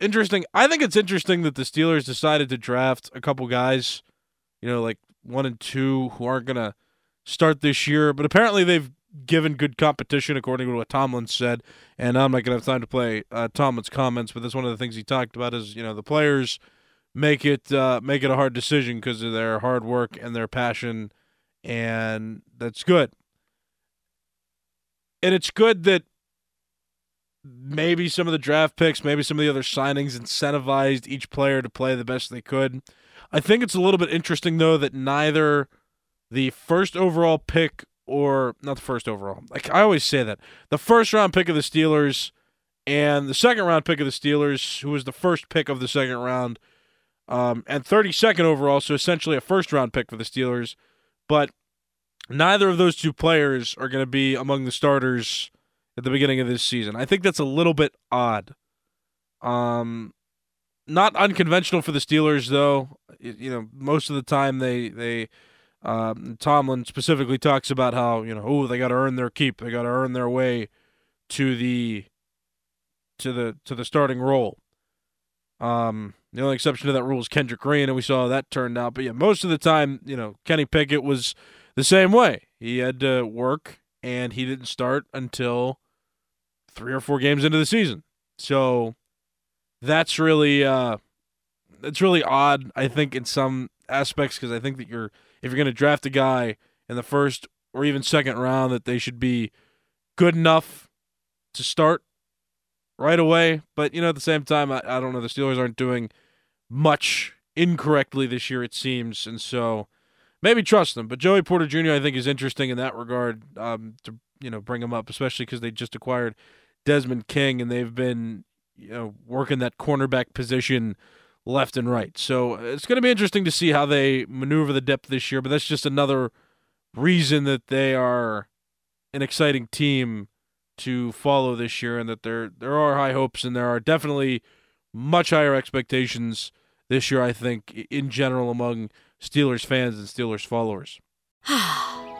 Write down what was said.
Interesting. I think it's interesting that the Steelers decided to draft a couple guys, you know, like one and two who aren't going to start this year, but apparently they've given good competition, according to what Tomlin said. And I'm not going to have time to play uh, Tomlin's comments, but that's one of the things he talked about is, you know, the players make it uh, make it a hard decision because of their hard work and their passion, and that's good. And it's good that maybe some of the draft picks, maybe some of the other signings incentivized each player to play the best they could. I think it's a little bit interesting though that neither the first overall pick or not the first overall. Like I always say that the first round pick of the Steelers and the second round pick of the Steelers, who was the first pick of the second round, um, and 32nd overall, so essentially a first round pick for the Steelers. But neither of those two players are going to be among the starters at the beginning of this season. I think that's a little bit odd. Um, not unconventional for the Steelers, though. You know, most of the time they they um, Tomlin specifically talks about how you know, oh, they got to earn their keep, they got to earn their way to the to the to the starting role. Um, the only exception to that rule is Kendrick Green, and we saw how that turned out. But yeah, most of the time, you know, Kenny Pickett was the same way. He had to work, and he didn't start until three or four games into the season. So that's really uh, that's really odd. I think in some aspects because I think that you're if you're going to draft a guy in the first or even second round, that they should be good enough to start right away. But you know, at the same time, I, I don't know. The Steelers aren't doing much incorrectly this year, it seems, and so maybe trust them. But Joey Porter Jr. I think is interesting in that regard um, to you know bring him up, especially because they just acquired Desmond King and they've been you know working that cornerback position left and right. So it's going to be interesting to see how they maneuver the depth this year. But that's just another reason that they are an exciting team to follow this year, and that there there are high hopes and there are definitely much higher expectations this year. I think in general among Steelers fans and Steelers followers.